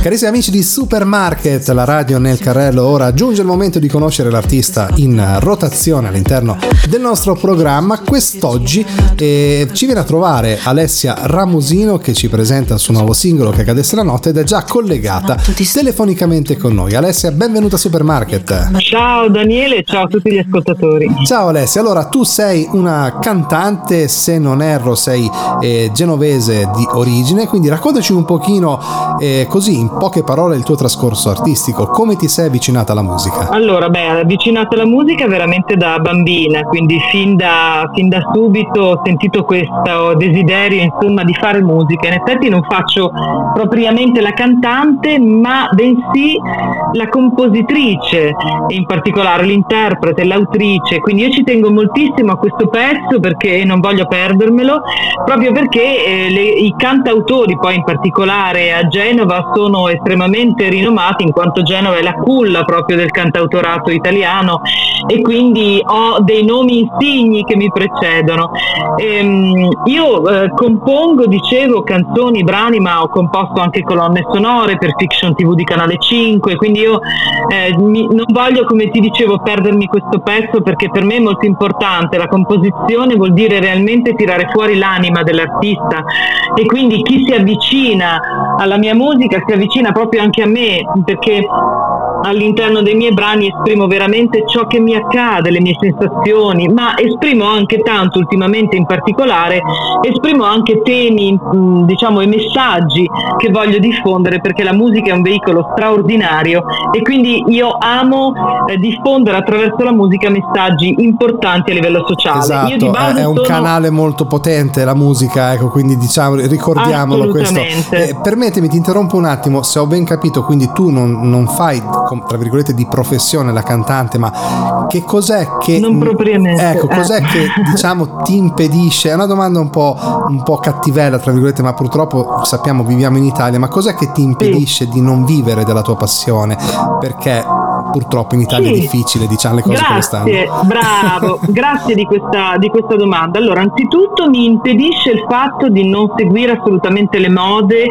Carissimi amici di Supermarket, la radio nel carrello, ora giunge il momento di conoscere l'artista in rotazione all'interno del nostro programma. Quest'oggi eh, ci viene a trovare Alessia Ramusino che ci presenta il suo nuovo singolo che cadesse la notte ed è già collegata telefonicamente con noi. Alessia, benvenuta a Supermarket. Ciao Daniele, ciao a tutti gli ascoltatori. Ciao Alessia, allora tu sei una cantante, se non erro sei eh, genovese di origine, quindi raccontaci un pochino eh, così in poche parole il tuo trascorso artistico, come ti sei avvicinata alla musica? Allora, beh, avvicinata alla musica veramente da bambina, quindi fin da, fin da subito ho sentito questo desiderio insomma di fare musica. In effetti non faccio propriamente la cantante, ma bensì la compositrice, in particolare l'interprete, l'autrice, quindi io ci tengo moltissimo a questo pezzo perché non voglio perdermelo, proprio perché eh, le, i cantautori poi in particolare a Genova sono estremamente rinomati in quanto Genova è la culla proprio del cantautorato italiano e quindi ho dei nomi insigni che mi precedono. Ehm, io eh, compongo, dicevo, canzoni, brani, ma ho composto anche colonne sonore per Fiction TV di Canale 5, quindi io eh, mi, non voglio, come ti dicevo, perdermi questo pezzo perché per me è molto importante. La composizione vuol dire realmente tirare fuori l'anima dell'artista e quindi chi si avvicina alla mia musica si avvicina proprio anche a me perché all'interno dei miei brani esprimo veramente ciò che mi accade, le mie sensazioni, ma esprimo anche tanto ultimamente in particolare, esprimo anche temi, diciamo, e messaggi che voglio diffondere perché la musica è un veicolo straordinario e quindi io amo eh, diffondere attraverso la musica messaggi importanti a livello sociale. Esatto, è un sono... canale molto potente la musica, ecco, quindi diciamo, ricordiamolo questo. Eh, permettimi, ti interrompo un attimo, se ho ben capito, quindi tu non, non fai tra virgolette di professione la cantante, ma che cos'è che non propriamente ecco, cos'è eh. che diciamo ti impedisce? È una domanda un po', un po' cattivella, tra virgolette, ma purtroppo sappiamo viviamo in Italia, ma cos'è che ti impedisce sì. di non vivere della tua passione? Perché purtroppo in Italia sì. è difficile, diciamo le cose grazie, come stanno. Bravo, grazie di questa, di questa domanda. Allora, anzitutto mi impedisce il fatto di non seguire assolutamente le mode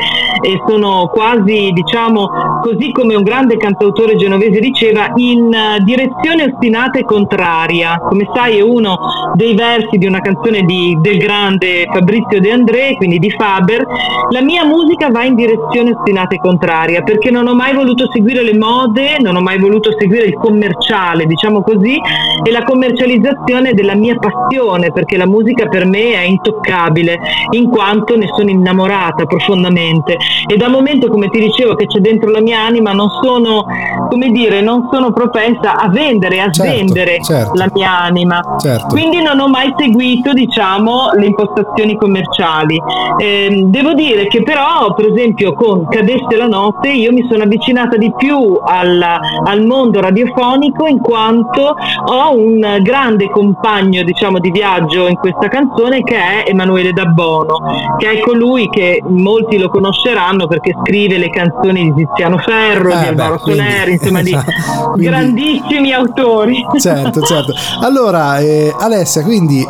e sono quasi, diciamo, così come un grande cantautore genovese diceva, in direzione ostinata e contraria. Come sai è uno dei versi di una canzone di, del grande Fabrizio De André, quindi di Faber. La mia musica va in direzione ostinata e contraria perché non ho mai voluto seguire le mode, non ho mai voluto seguire il commerciale, diciamo così, e la commercializzazione della mia passione, perché la musica per me è intoccabile, in quanto ne sono innamorata profondamente. E da momento, come ti dicevo, che c'è dentro la mia anima, non sono, come dire, non sono propensa a vendere, a certo, svendere certo. la mia anima. Certo. Quindi non ho mai seguito, diciamo, le impostazioni commerciali. Eh, devo dire che però, per esempio, con Cadesse la notte, io mi sono avvicinata di più al, al mondo radiofonico in quanto ho un grande compagno, diciamo, di viaggio in questa canzone che è Emanuele Dabbono, che è colui che molti lo conosceranno perché scrive le canzoni di Tiziano Ferro, eh, di Alvaro Soler, insomma di quindi, grandissimi autori. Certo, certo. Allora, eh, Alessia, quindi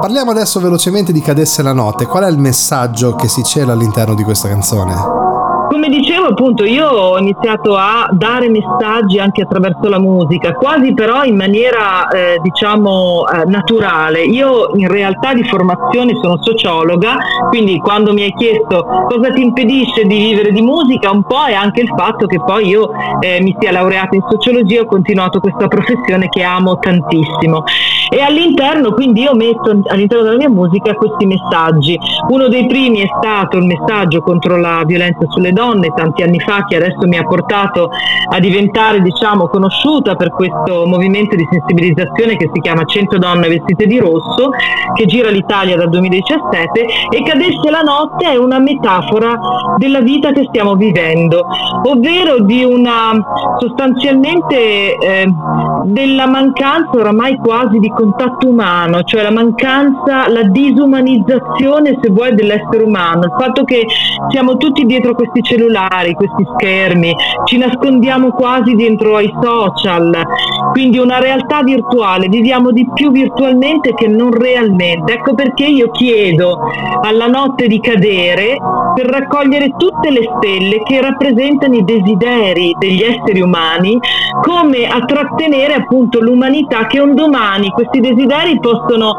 parliamo adesso velocemente di Cadesse la notte. Qual è il messaggio che si cela all'interno di questa canzone? Come dicevo appunto io ho iniziato a dare messaggi anche attraverso la musica, quasi però in maniera eh, diciamo eh, naturale. Io in realtà di formazione sono sociologa, quindi quando mi hai chiesto cosa ti impedisce di vivere di musica, un po' è anche il fatto che poi io eh, mi sia laureata in sociologia e ho continuato questa professione che amo tantissimo. E all'interno quindi io metto all'interno della mia musica questi messaggi. Uno dei primi è stato il messaggio contro la violenza sulle donne tanti anni fa che adesso mi ha portato a diventare diciamo conosciuta per questo movimento di sensibilizzazione che si chiama 100 donne vestite di rosso che gira l'Italia dal 2017 e Cadesse la notte è una metafora della vita che stiamo vivendo ovvero di una sostanzialmente eh, della mancanza oramai quasi di contatto umano cioè la mancanza la disumanizzazione se vuoi dell'essere umano. Il fatto che siamo tutti dietro questi cellulari, questi schermi, ci nascondiamo quasi dentro ai social quindi una realtà virtuale, viviamo di più virtualmente che non realmente. Ecco perché io chiedo alla notte di cadere per raccogliere tutte le stelle che rappresentano i desideri degli esseri umani, come a trattenere appunto l'umanità che un domani questi desideri possono,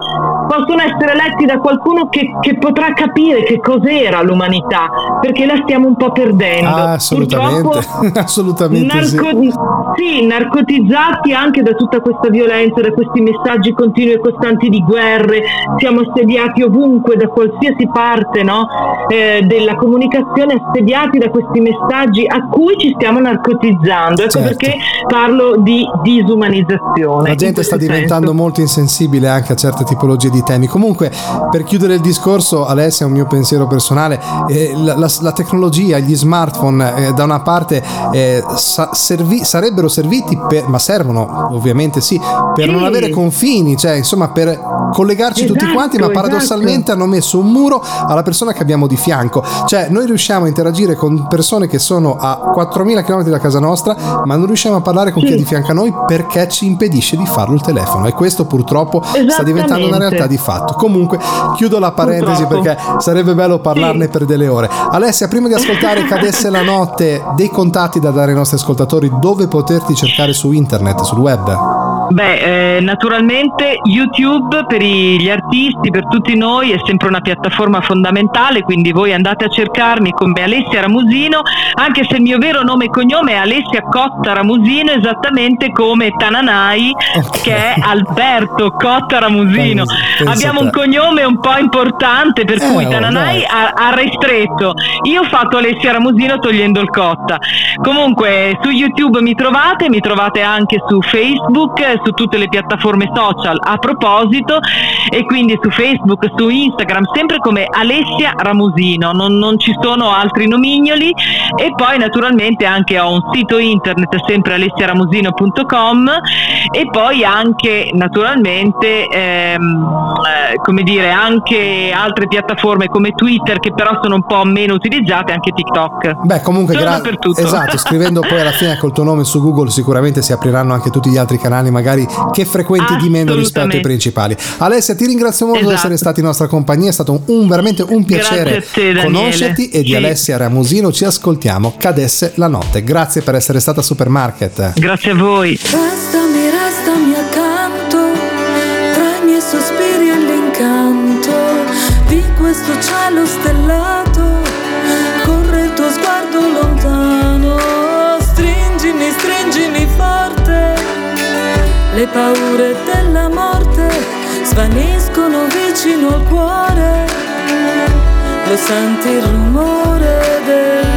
possono essere letti da qualcuno che, che, potrà capire che cos'era l'umanità, perché la stiamo un po' perdendo. Ah, assolutamente, assolutamente narco- sì. sì, narcotizzati anche da tutta questa violenza, da questi messaggi continui e costanti di guerre, siamo assediati ovunque, da qualsiasi parte no? eh, della comunicazione, assediati da questi messaggi a cui ci stiamo narcotizzando. Ecco certo. perché parlo di disumanizzazione. La gente sta diventando senso. molto insensibile anche a certe tipologie di temi. Comunque, per chiudere il discorso, Alessia, un mio pensiero personale, eh, la, la, la, tecnologia, gli smartphone, eh, da una parte eh, sa- servi- sarebbero serviti, per, ma servono ovviamente sì, per sì. non avere confini, cioè insomma per collegarci esatto, tutti quanti, ma paradossalmente esatto. hanno messo un muro alla persona che abbiamo di fianco. Cioè, noi riusciamo a interagire con persone che sono a 4.000 km da casa nostra, ma non riusciamo a parlare con sì. chi è di fianco a noi perché ci impedisce di farlo il telefono. E questo purtroppo sta diventando una realtà di fatto. Comunque, chiudo la parentesi purtroppo. perché sarebbe bello parlarne sì. per delle ore. Alessia, prima di ascoltare Cadesse la notte, dei contatti da dare ai nostri ascoltatori, dove poterti cercare su internet, sul web? Beh, eh, naturalmente YouTube per gli artisti, per tutti noi è sempre una piattaforma fondamentale, quindi voi andate a cercarmi come Alessia Ramusino, anche se il mio vero nome e cognome è Alessia Cotta Ramusino, esattamente come Tananai, okay. che è Alberto Cotta Ramusino. Penso, Abbiamo un cognome un po' importante, per eh, cui Tananai ha, ha, restretto. Io ho fatto Alessia Ramusino togliendo il Cotta. Comunque su YouTube mi trovate, mi trovate anche su Facebook su tutte le piattaforme social a proposito e quindi su Facebook, su Instagram, sempre come Alessia Ramusino, non, non ci sono altri nomignoli e poi naturalmente anche ho un sito internet sempre alessiaramusino.com e poi anche naturalmente ehm, eh, come dire anche altre piattaforme come Twitter che però sono un po' meno utilizzate anche TikTok. Beh comunque grazie esatto scrivendo poi alla fine col tuo nome su Google sicuramente si apriranno anche tutti gli altri canali magari magari che frequenti di meno rispetto ai principali. Alessia, ti ringrazio molto esatto. di essere stata in nostra compagnia, è stato un, veramente un piacere te, conoscerti e sì. di Alessia Ramusino ci ascoltiamo Cadesse la notte. Grazie per essere stata a Supermarket. Grazie a voi. Restami, restami accanto, tra i miei sospiri e l'incanto di questo cielo stellato, corre il tuo sguardo lontano, stringimi, stringimi forte le paure della morte svaniscono vicino al cuore. Lo senti il rumore del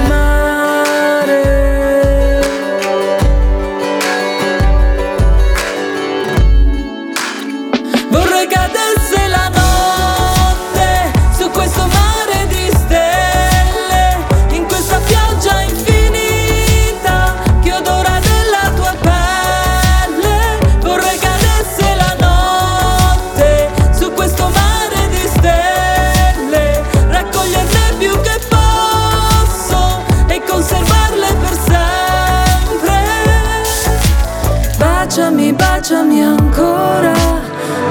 baciami ancora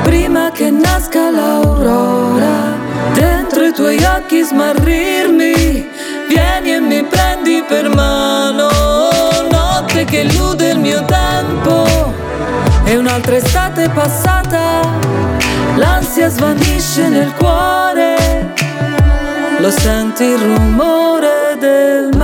prima che nasca l'aurora. Dentro i tuoi occhi smarrirmi, vieni e mi prendi per mano. Notte che illude il mio tempo e un'altra estate passata. L'ansia svanisce nel cuore, lo senti il rumore del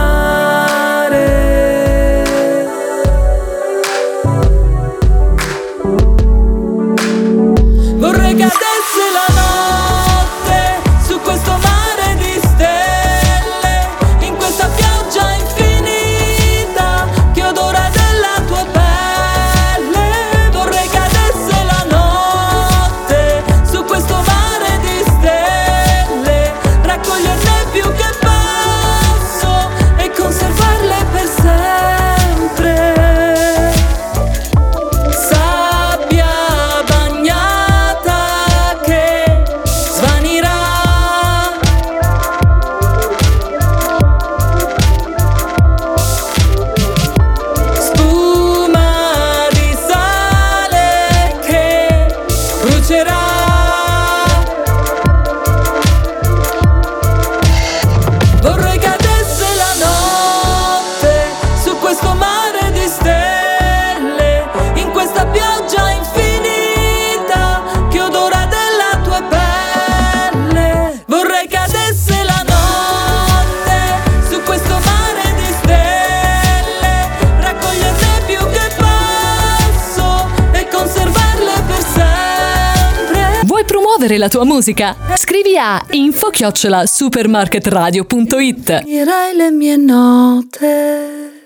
será promuovere la tua musica? Scrivi a info-supermarketradio.it Direi le mie note